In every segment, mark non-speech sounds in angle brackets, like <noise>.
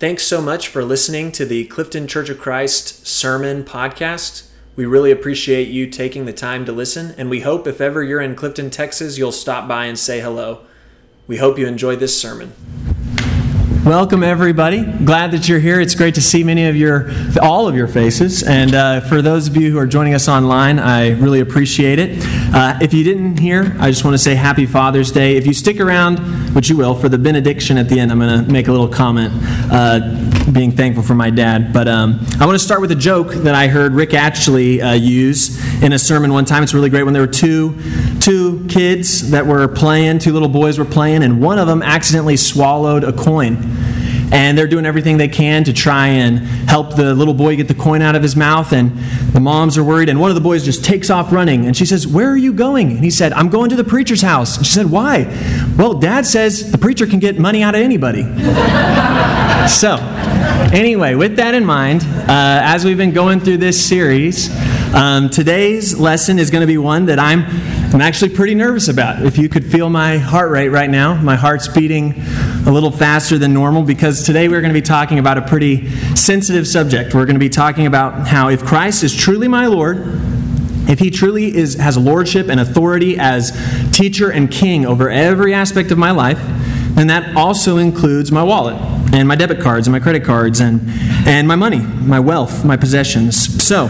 Thanks so much for listening to the Clifton Church of Christ Sermon Podcast. We really appreciate you taking the time to listen, and we hope if ever you're in Clifton, Texas, you'll stop by and say hello. We hope you enjoy this sermon. Welcome, everybody. Glad that you're here. It's great to see many of your, all of your faces. And uh, for those of you who are joining us online, I really appreciate it. Uh, if you didn't hear, I just want to say Happy Father's Day. If you stick around, which you will, for the benediction at the end, I'm going to make a little comment, uh, being thankful for my dad. But um, I want to start with a joke that I heard Rick actually uh, use in a sermon one time. It's really great when there were two two kids that were playing, two little boys were playing, and one of them accidentally swallowed a coin and they're doing everything they can to try and help the little boy get the coin out of his mouth. And the moms are worried. And one of the boys just takes off running. And she says where are you going? And he said i'm going to the preacher's house. And she said why? Well dad says the preacher can get money out of anybody. <laughs> So anyway with that in mind uh, as we've been going through this series um, today's lesson is going to be one that i'm I'm actually pretty nervous about. If you could feel my heart rate right now, my heart's beating a little faster than normal because today we're going to be talking about a pretty sensitive subject. We're going to be talking about how if Christ is truly my Lord, if he truly is, has lordship and authority as teacher and king over every aspect of my life, then that also includes my wallet and my debit cards and my credit cards and, and my money, my wealth, my possessions. So,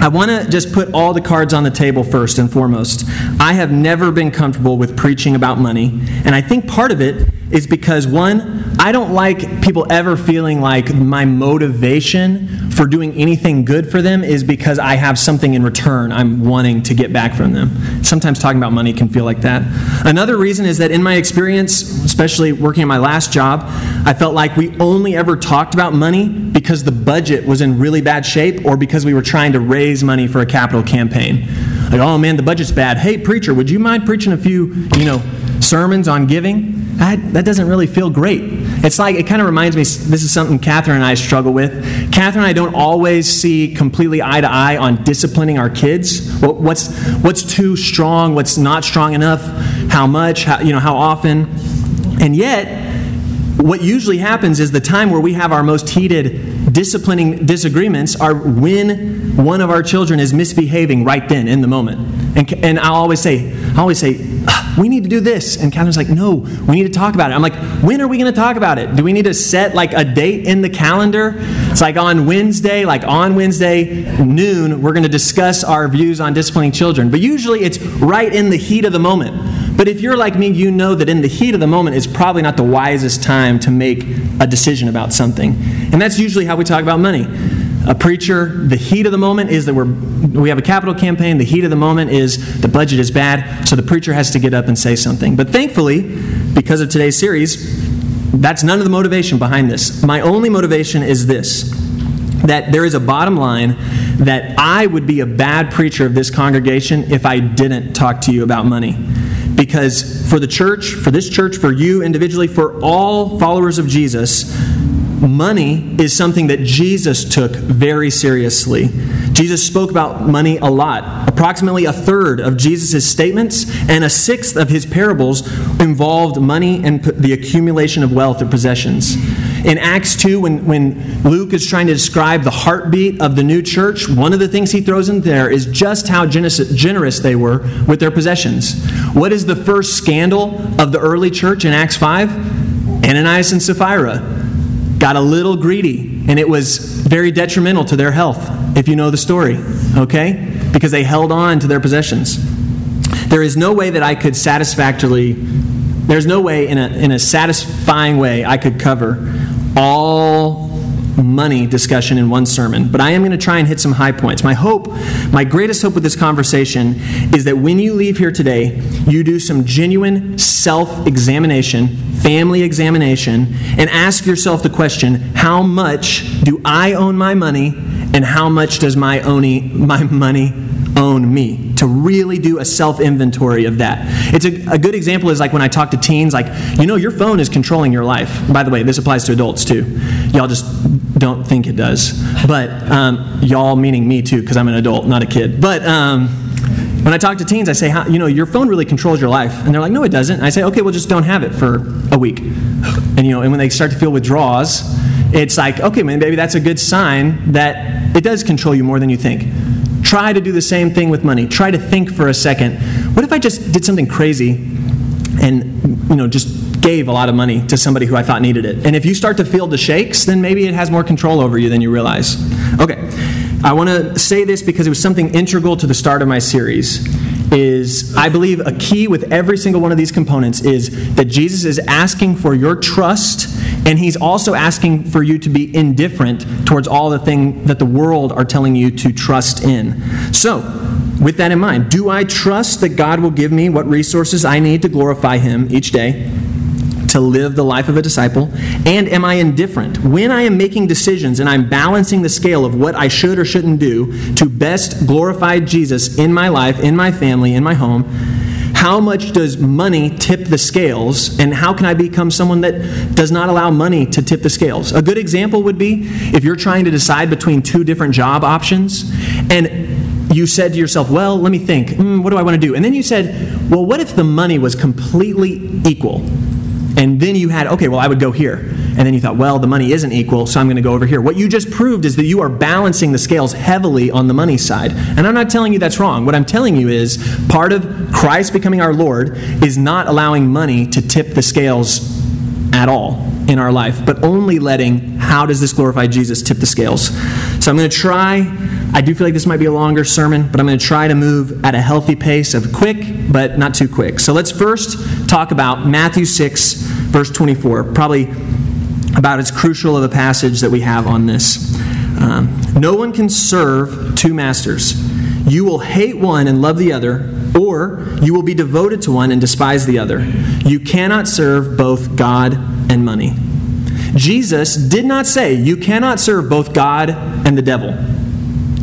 I want to just put all the cards on the table first and foremost. I have never been comfortable with preaching about money, and I think part of it is because one, I don't like people ever feeling like my motivation for doing anything good for them is because I have something in return I'm wanting to get back from them. Sometimes talking about money can feel like that. Another reason is that in my experience, especially working at my last job, I felt like we only ever talked about money because the budget was in really bad shape or because we were trying to raise money for a capital campaign. Like, oh man, the budget's bad. Hey, preacher, would you mind preaching a few, you know, sermons on giving? That, that doesn't really feel great. It's like, it kind of reminds me, this is something Catherine and I struggle with. Catherine and I don't always see completely eye to eye on disciplining our kids. What's, what's too strong, what's not strong enough, how much, how, you know, how often. And yet, what usually happens is the time where we have our most heated disciplining disagreements are when one of our children is misbehaving right then in the moment. And, and I'll always say, I always say, we need to do this. And Catherine's like, no, we need to talk about it. I'm like, when are we going to talk about it? Do we need to set like a date in the calendar? It's like on Wednesday, like on Wednesday noon, we're going to discuss our views on disciplining children. But usually it's right in the heat of the moment. But if you're like me, you know that in the heat of the moment is probably not the wisest time to make a decision about something. And that's usually how we talk about money a preacher, the heat of the moment is that we're, we have a capital campaign. The heat of the moment is the budget is bad, so the preacher has to get up and say something. But thankfully, because of today's series, that's none of the motivation behind this. My only motivation is this that there is a bottom line that I would be a bad preacher of this congregation if I didn't talk to you about money. Because for the church, for this church, for you individually, for all followers of Jesus, money is something that Jesus took very seriously. Jesus spoke about money a lot. Approximately a third of Jesus' statements and a sixth of his parables involved money and the accumulation of wealth or possessions. In Acts 2, when, when Luke is trying to describe the heartbeat of the new church, one of the things he throws in there is just how generous they were with their possessions. What is the first scandal of the early church in Acts 5? Ananias and Sapphira got a little greedy, and it was very detrimental to their health, if you know the story, okay? Because they held on to their possessions. There is no way that I could satisfactorily, there's no way in a, in a satisfying way I could cover all money discussion in one sermon, but I am going to try and hit some high points. My hope, my greatest hope with this conversation is that when you leave here today, you do some genuine self examination, family examination, and ask yourself the question how much do I own my money, and how much does my, own, my money own me? To really do a self inventory of that. It's a, a, good example is like when i talk to teens like you know your phone is controlling your life. By the way this applies to adults too. Y'all just don't think it does but um, y'all meaning me too because i'm an adult not a kid but um, when i talk to teens i say you know your phone really controls your life and they're like no it doesn't and i say okay well just don't have it for a week and you know and when they start to feel withdrawals it's like, okay, man, maybe that's a good sign that it does control you more than you think. Try to do the same thing with money. Try to think for a second. What if I just did something crazy and, you know, just gave a lot of money to somebody who I thought needed it? And if you start to feel the shakes, then maybe it has more control over you than you realize. Okay. I want to say this because it was something integral to the start of my series is I believe a key with every single one of these components is that Jesus is asking for your trust and he's also asking for you to be indifferent towards all the thing that the world are telling you to trust in. So, with that in mind, do I trust that God will give me what resources I need to glorify him each day? To live the life of a disciple? And am I indifferent? When I am making decisions and I'm balancing the scale of what I should or shouldn't do to best glorify Jesus in my life, in my family, in my home, how much does money tip the scales and how can I become someone that does not allow money to tip the scales? A good example would be if you're trying to decide between two different job options and you said to yourself, Well, let me think, mm, what do I want to do? And then you said, Well, what if the money was completely equal? And then you had, okay, well, I would go here. And then you thought, well, the money isn't equal, so I'm going to go over here. What you just proved is that you are balancing the scales heavily on the money side. And I'm not telling you that's wrong. What I'm telling you is part of Christ becoming our Lord is not allowing money to tip the scales at all in our life, but only letting how does this glorify Jesus tip the scales. So I'm going to try. I do feel like this might be a longer sermon, but I'm going to try to move at a healthy pace of quick, but not too quick. So let's first talk about Matthew 6, verse 24. Probably about as crucial of a passage that we have on this. Um, no one can serve two masters. You will hate one and love the other, or you will be devoted to one and despise the other. You cannot serve both God and money. Jesus did not say you cannot serve both God and the devil.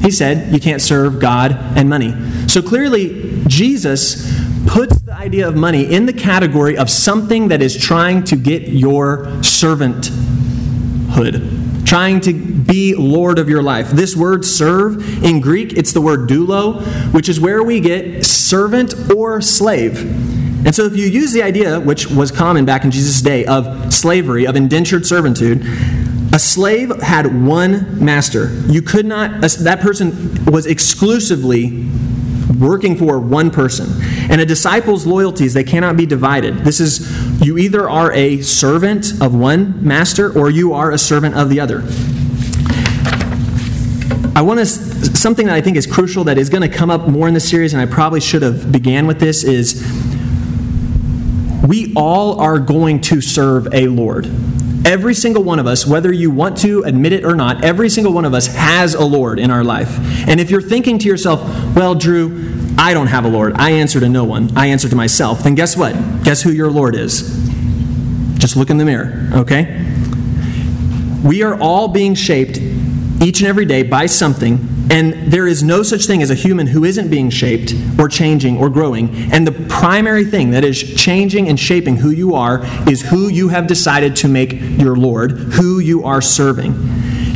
He said you can't serve God and money. So clearly, Jesus puts the idea of money in the category of something that is trying to get your servanthood, trying to be Lord of your life. This word serve in Greek, it's the word doulo, which is where we get servant or slave. And so, if you use the idea, which was common back in Jesus' day, of slavery, of indentured servitude, a slave had one master. You could not, that person was exclusively working for one person. And a disciple's loyalties, they cannot be divided. This is, you either are a servant of one master or you are a servant of the other. I want to, something that I think is crucial that is going to come up more in the series, and I probably should have began with this, is we all are going to serve a Lord. Every single one of us, whether you want to admit it or not, every single one of us has a Lord in our life. And if you're thinking to yourself, well, Drew, I don't have a Lord, I answer to no one, I answer to myself, then guess what? Guess who your Lord is? Just look in the mirror, okay? We are all being shaped each and every day by something and there is no such thing as a human who isn't being shaped or changing or growing. And the primary thing that is changing and shaping who you are is who you have decided to make your Lord, who you are serving.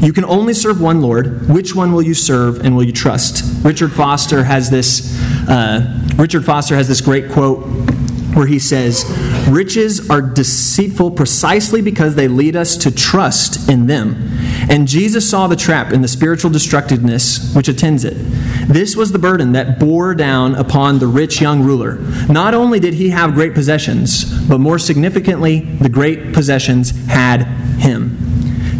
You can only serve one Lord. Which one will you serve and will you trust? Richard Foster has this. Uh, Richard Foster has this great quote where he says, Riches are deceitful precisely because they lead us to trust in them. And Jesus saw the trap in the spiritual destructiveness which attends it. This was the burden that bore down upon the rich young ruler. Not only did he have great possessions, but more significantly, the great possessions had him.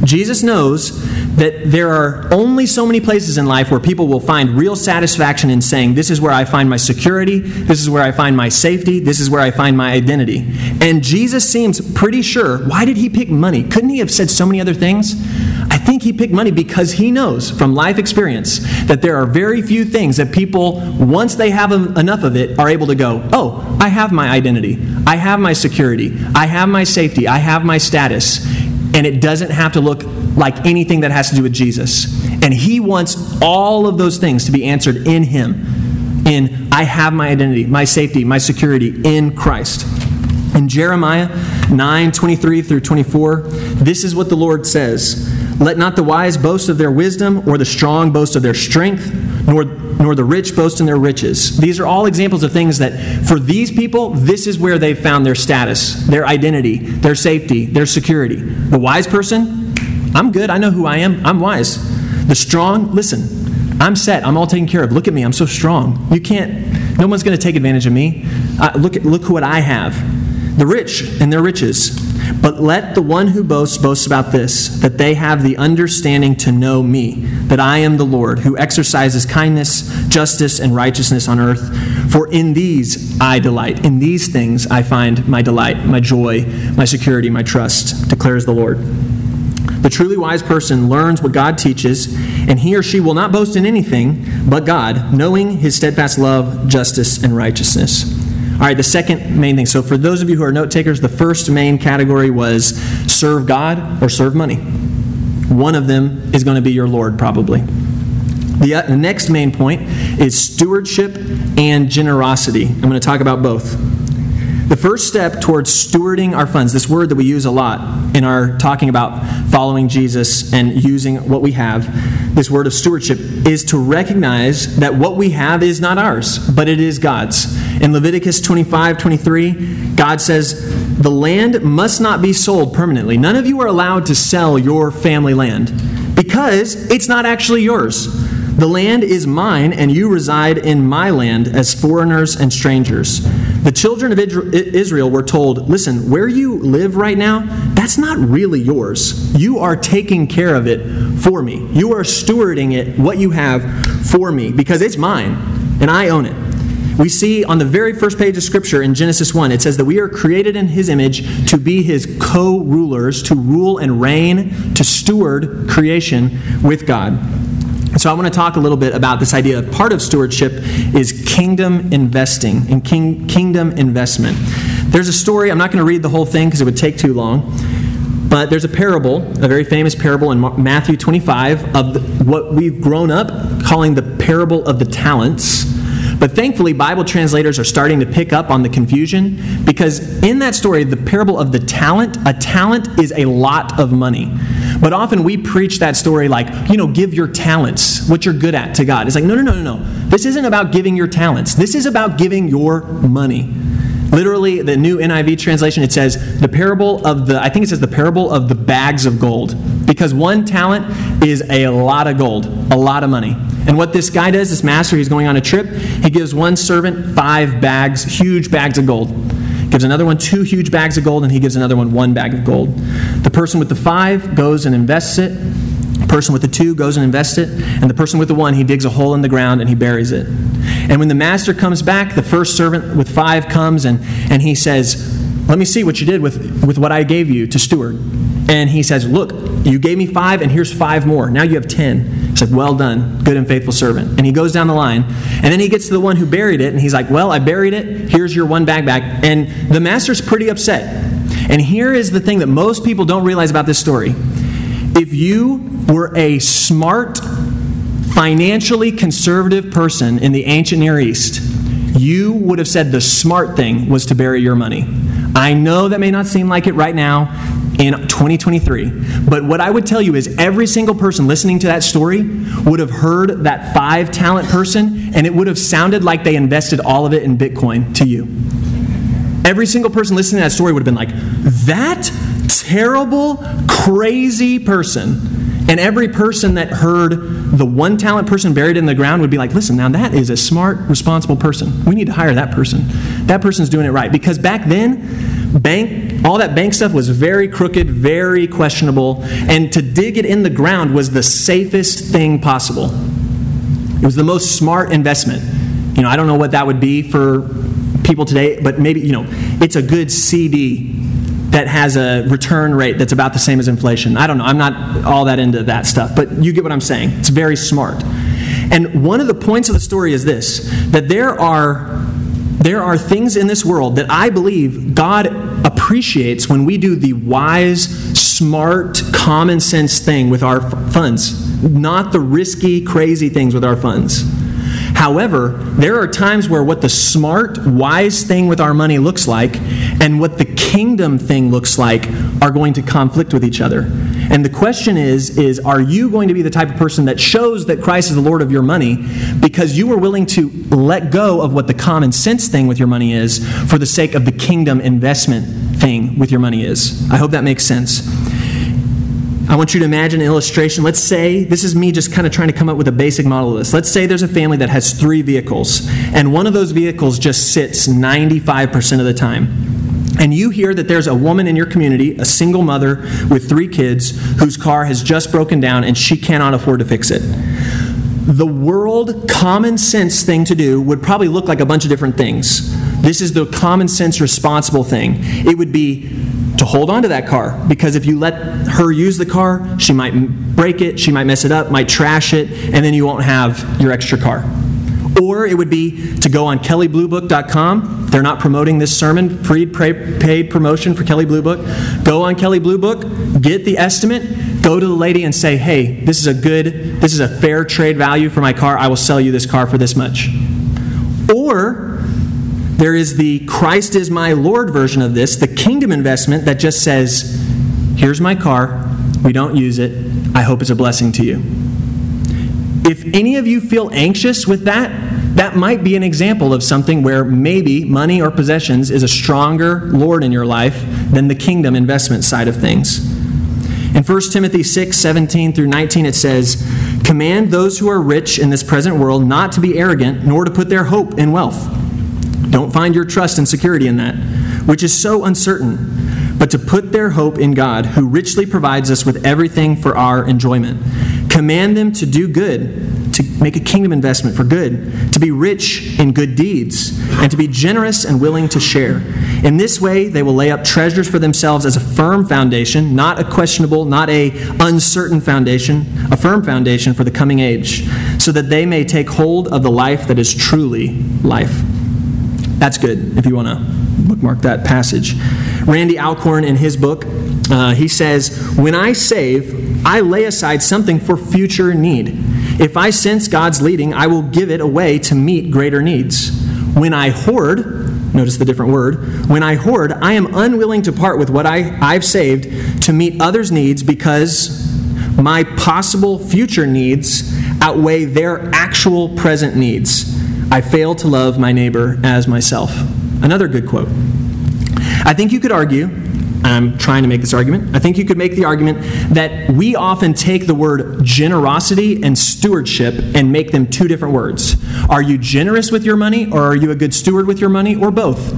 Jesus knows that there are only so many places in life where people will find real satisfaction in saying, This is where I find my security, this is where I find my safety, this is where I find my identity. And Jesus seems pretty sure. Why did he pick money? Couldn't he have said so many other things? I think he picked money because he knows from life experience that there are very few things that people, once they have enough of it, are able to go, Oh, I have my identity, I have my security, I have my safety, I have my status and it doesn't have to look like anything that has to do with Jesus. And He wants all of those things to be answered in Him. In I have my identity, my safety, my security in Christ. In Jeremiah 9 23 through 24, this is what the Lord says Let not the wise boast of their wisdom, or the strong boast of their strength, nor, nor the rich boast in their riches. These are all examples of things that, for these people, this is where they've found their status, their identity, their safety, their security. The wise person, I'm good. I know who I am. I'm wise. The strong, listen, I'm set. I'm all taken care of. Look at me. I'm so strong. You can't, no one's going to take advantage of me. Uh, look, at, look what I have. The rich and their riches. But let the one who boasts boast about this, that they have the understanding to know me, that I am the Lord, who exercises kindness, justice, and righteousness on earth. For in these I delight. In these things I find my delight, my joy, my security, my trust, declares the Lord. The truly wise person learns what God teaches, and he or she will not boast in anything but God, knowing his steadfast love, justice, and righteousness. All right, the second main thing. So, for those of you who are note takers, the first main category was serve God or serve money. One of them is going to be your Lord, probably. The, uh, the next main point is stewardship and generosity. I'm going to talk about both. The first step towards stewarding our funds, this word that we use a lot in our talking about following Jesus and using what we have, this word of stewardship, is to recognize that what we have is not ours, but it is God's. In Leviticus 25 23, God says, The land must not be sold permanently. None of you are allowed to sell your family land because it's not actually yours. The land is mine, and you reside in my land as foreigners and strangers. The children of Israel were told, Listen, where you live right now, that's not really yours. You are taking care of it for me. You are stewarding it, what you have, for me, because it's mine, and I own it. We see on the very first page of Scripture in Genesis 1, it says that we are created in His image to be His co rulers, to rule and reign, to steward creation with God. So I want to talk a little bit about this idea of part of stewardship is kingdom investing and king, kingdom investment. There's a story, I'm not going to read the whole thing because it would take too long. But there's a parable, a very famous parable in Matthew 25 of what we've grown up calling the parable of the talents. But thankfully, Bible translators are starting to pick up on the confusion because in that story, the parable of the talent, a talent is a lot of money. But often we preach that story like, you know, give your talents, what you're good at to God. It's like, no, no, no, no, no. This isn't about giving your talents. This is about giving your money. Literally, the new NIV translation, it says the parable of the, I think it says the parable of the bags of gold. Because one talent is a lot of gold, a lot of money. And what this guy does, this master, he's going on a trip, he gives one servant five bags, huge bags of gold gives another one two huge bags of gold, and he gives another one one bag of gold. The person with the five goes and invests it. The person with the two goes and invests it. And the person with the one, he digs a hole in the ground and he buries it. And when the master comes back, the first servant with five comes and, and he says, Let me see what you did with, with what I gave you to steward. And he says, Look, you gave me five, and here's five more. Now you have ten. He's like, Well done, good and faithful servant. And he goes down the line, and then he gets to the one who buried it, and he's like, Well, I buried it. Here's your one bag back. And the master's pretty upset. And here is the thing that most people don't realize about this story. If you were a smart, financially conservative person in the ancient Near East, you would have said the smart thing was to bury your money. I know that may not seem like it right now in 2023, but what I would tell you is every single person listening to that story would have heard that five talent person and it would have sounded like they invested all of it in Bitcoin to you. Every single person listening to that story would have been like, that terrible, crazy person and every person that heard the one talent person buried in the ground would be like, listen, now that is a smart, responsible person. We need to hire that person. That person's doing it right. Because back then, bank, all that bank stuff was very crooked, very questionable, and to dig it in the ground was the safest thing possible. It was the most smart investment. You know, I don't know what that would be for people today, but maybe, you know, it's a good CD that has a return rate that's about the same as inflation. I don't know. I'm not all that into that stuff, but you get what I'm saying. It's very smart. And one of the points of the story is this that there are there are things in this world that I believe God appreciates when we do the wise, smart, common sense thing with our funds, not the risky, crazy things with our funds. However, there are times where what the smart, wise thing with our money looks like and what the kingdom thing looks like are going to conflict with each other. And the question is is are you going to be the type of person that shows that Christ is the Lord of your money because you were willing to let go of what the common sense thing with your money is for the sake of the kingdom investment thing with your money is? I hope that makes sense. I want you to imagine an illustration. Let's say, this is me just kind of trying to come up with a basic model of this. Let's say there's a family that has three vehicles, and one of those vehicles just sits 95% of the time. And you hear that there's a woman in your community, a single mother with three kids, whose car has just broken down and she cannot afford to fix it. The world common sense thing to do would probably look like a bunch of different things. This is the common sense responsible thing. It would be to hold on to that car because if you let her use the car, she might break it, she might mess it up, might trash it, and then you won't have your extra car. Or it would be to go on kellybluebook.com. They're not promoting this sermon, free paid promotion for Kelly Blue Book. Go on Kelly Blue Book, get the estimate, go to the lady and say, hey, this is a good, this is a fair trade value for my car. I will sell you this car for this much. Or there is the Christ is my Lord version of this, the kingdom investment that just says, here's my car, we don't use it, I hope it's a blessing to you. If any of you feel anxious with that, that might be an example of something where maybe money or possessions is a stronger Lord in your life than the kingdom investment side of things. In 1 Timothy 6 17 through 19, it says, Command those who are rich in this present world not to be arrogant, nor to put their hope in wealth don't find your trust and security in that, which is so uncertain, but to put their hope in God, who richly provides us with everything for our enjoyment. Command them to do good, to make a kingdom investment for good, to be rich in good deeds, and to be generous and willing to share. In this way, they will lay up treasures for themselves as a firm foundation, not a questionable, not a uncertain foundation, a firm foundation for the coming age, so that they may take hold of the life that is truly life. That's good if you want to bookmark that passage. Randy Alcorn, in his book, uh, he says, When I save, I lay aside something for future need. If I sense God's leading, I will give it away to meet greater needs. When I hoard, notice the different word, when I hoard, I am unwilling to part with what I, I've saved to meet others' needs because my possible future needs outweigh their actual present needs. I fail to love my neighbor as myself. Another good quote. I think you could argue, I'm trying to make this argument, I think you could make the argument that we often take the word generosity and stewardship and make them two different words. Are you generous with your money or are you a good steward with your money or both?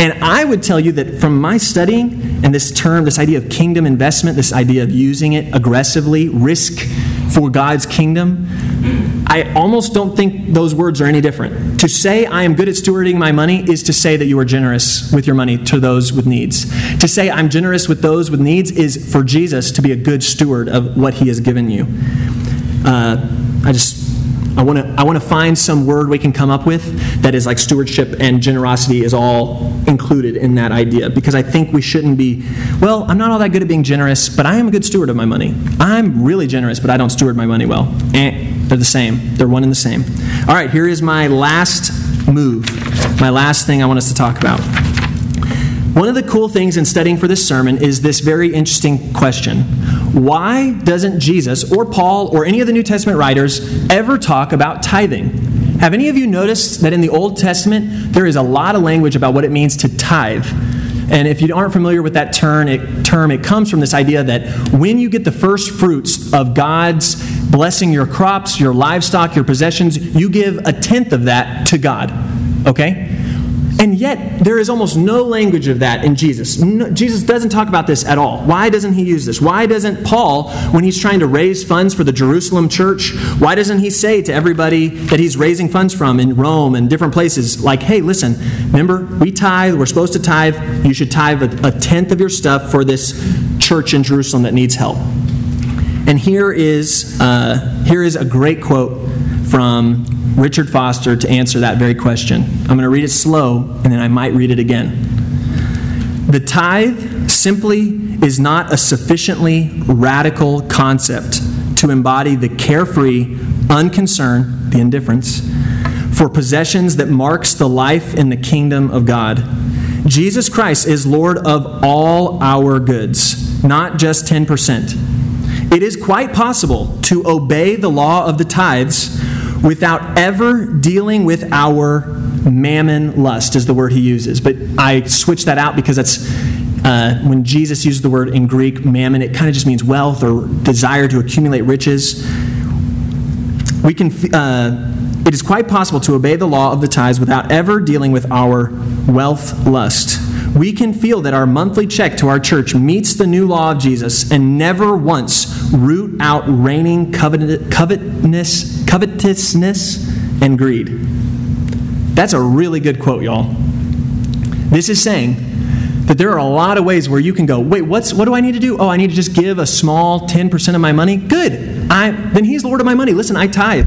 And I would tell you that from my studying and this term, this idea of kingdom investment, this idea of using it aggressively, risk for God's kingdom, I almost don't think those words are any different. To say I am good at stewarding my money is to say that you are generous with your money to those with needs. To say I'm generous with those with needs is for Jesus to be a good steward of what he has given you. Uh, I just I want to I want to find some word we can come up with that is like stewardship and generosity is all included in that idea because I think we shouldn't be well I'm not all that good at being generous but I am a good steward of my money I'm really generous but I don't steward my money well eh. They're the same, they're one and the same. All right, here is my last move, my last thing I want us to talk about. One of the cool things in studying for this sermon is this very interesting question Why doesn't Jesus or Paul or any of the New Testament writers ever talk about tithing? Have any of you noticed that in the Old Testament there is a lot of language about what it means to tithe? And if you aren't familiar with that term it, term, it comes from this idea that when you get the first fruits of God's blessing your crops, your livestock, your possessions, you give a tenth of that to God. Okay? And yet, there is almost no language of that in Jesus. No, Jesus doesn't talk about this at all. Why doesn't he use this? Why doesn't Paul, when he's trying to raise funds for the Jerusalem church, why doesn't he say to everybody that he's raising funds from in Rome and different places, like, hey, listen, remember, we tithe, we're supposed to tithe, you should tithe a, a tenth of your stuff for this church in Jerusalem that needs help. And here is, uh, here is a great quote from Richard Foster to answer that very question. I'm going to read it slow, and then I might read it again. The tithe simply is not a sufficiently radical concept to embody the carefree unconcern, the indifference, for possessions that marks the life in the kingdom of God. Jesus Christ is Lord of all our goods, not just 10%. It is quite possible to obey the law of the tithes without ever dealing with our mammon lust, is the word he uses. But I switch that out because that's Uh, when Jesus uses the word in Greek, mammon, it kind of just means wealth or desire to accumulate riches. We can, uh, it is quite possible to obey the law of the tithes without ever dealing with our wealth lust. We can feel that our monthly check to our church meets the new law of Jesus and never once root out reigning covet- covetousness, covetousness and greed. That's a really good quote, y'all. This is saying that there are a lot of ways where you can go, wait, what's, what do I need to do? Oh, I need to just give a small 10% of my money? Good. I, then he's Lord of my money. Listen, I tithe.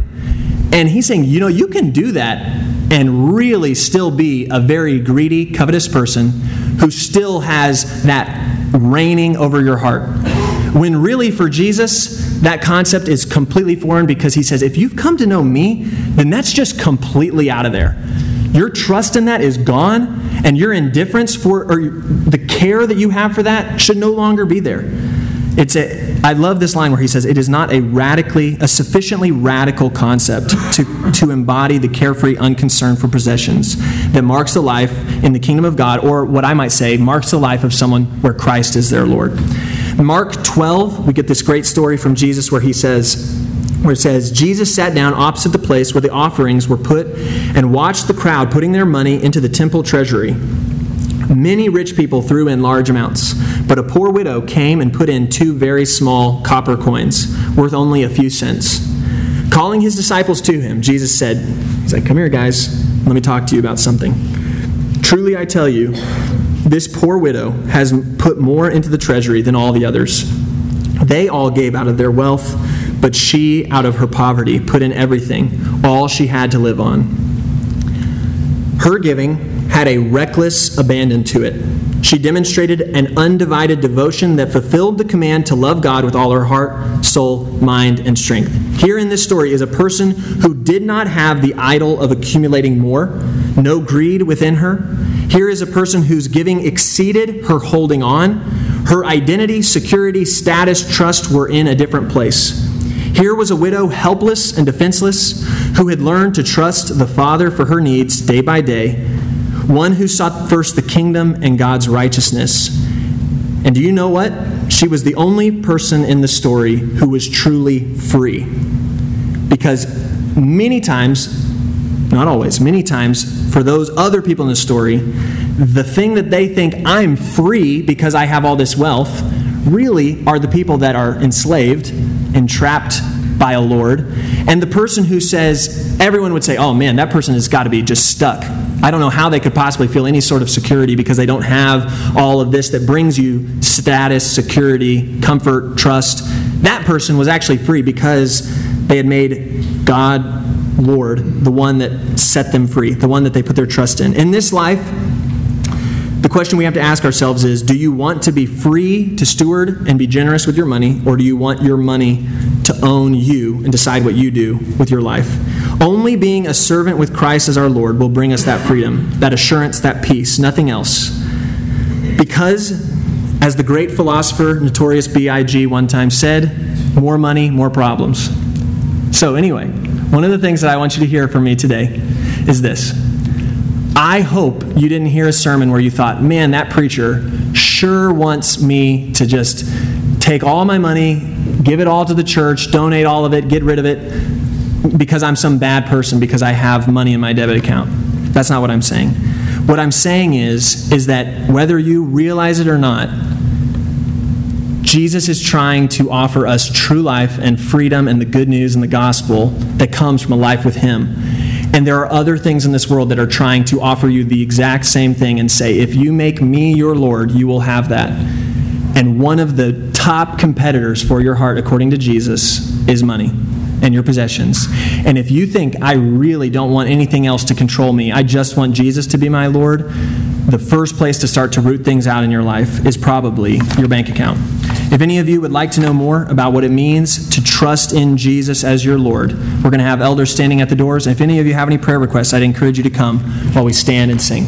And he's saying, you know, you can do that and really still be a very greedy, covetous person who still has that reigning over your heart. When really for Jesus, that concept is completely foreign because he says, if you've come to know me, then that's just completely out of there. Your trust in that is gone, and your indifference for, or the care that you have for that should no longer be there. It's a, I love this line where he says, It is not a radically, a sufficiently radical concept to, to embody the carefree unconcern for possessions that marks the life in the kingdom of God, or what I might say, marks the life of someone where Christ is their Lord. Mark 12, we get this great story from Jesus where he says, where it says, Jesus sat down opposite the place where the offerings were put and watched the crowd putting their money into the temple treasury. Many rich people threw in large amounts, but a poor widow came and put in two very small copper coins, worth only a few cents. Calling his disciples to him, Jesus said, He's like, Come here, guys, let me talk to you about something. Truly I tell you, this poor widow has put more into the treasury than all the others. They all gave out of their wealth but she, out of her poverty, put in everything, all she had to live on. Her giving had a reckless abandon to it. She demonstrated an undivided devotion that fulfilled the command to love God with all her heart, soul, mind, and strength. Here in this story is a person who did not have the idol of accumulating more, no greed within her. Here is a person whose giving exceeded her holding on. Her identity, security, status, trust were in a different place. Here was a widow, helpless and defenseless, who had learned to trust the Father for her needs day by day, one who sought first the kingdom and God's righteousness. And do you know what? She was the only person in the story who was truly free. Because many times, not always, many times, for those other people in the story, the thing that they think I'm free because I have all this wealth really are the people that are enslaved and trapped by a Lord. And the person who says, everyone would say, oh man, that person has got to be just stuck. I don't know how they could possibly feel any sort of security because they don't have all of this that brings you status, security, comfort, trust. That person was actually free because they had made God Lord the one that set them free, the one that they put their trust in. In this life, the question we have to ask ourselves is Do you want to be free to steward and be generous with your money, or do you want your money to own you and decide what you do with your life? Only being a servant with Christ as our Lord will bring us that freedom, that assurance, that peace, nothing else. Because, as the great philosopher Notorious B.I.G. one time said, more money, more problems. So, anyway, one of the things that I want you to hear from me today is this. I hope you didn't hear a sermon where you thought, man, that preacher sure wants me to just take all my money, give it all to the church, donate all of it, get rid of it, because I'm some bad person because I have money in my debit account. That's not what I'm saying. What I'm saying is, is that whether you realize it or not, Jesus is trying to offer us true life and freedom and the good news and the gospel that comes from a life with Him. And there are other things in this world that are trying to offer you the exact same thing and say, if you make me your Lord, you will have that. And one of the top competitors for your heart, according to Jesus, is money and your possessions. And if you think, I really don't want anything else to control me, I just want Jesus to be my Lord, the first place to start to root things out in your life is probably your bank account. If any of you would like to know more about what it means to trust in Jesus as your Lord, we're going to have elders standing at the doors. If any of you have any prayer requests, I'd encourage you to come while we stand and sing.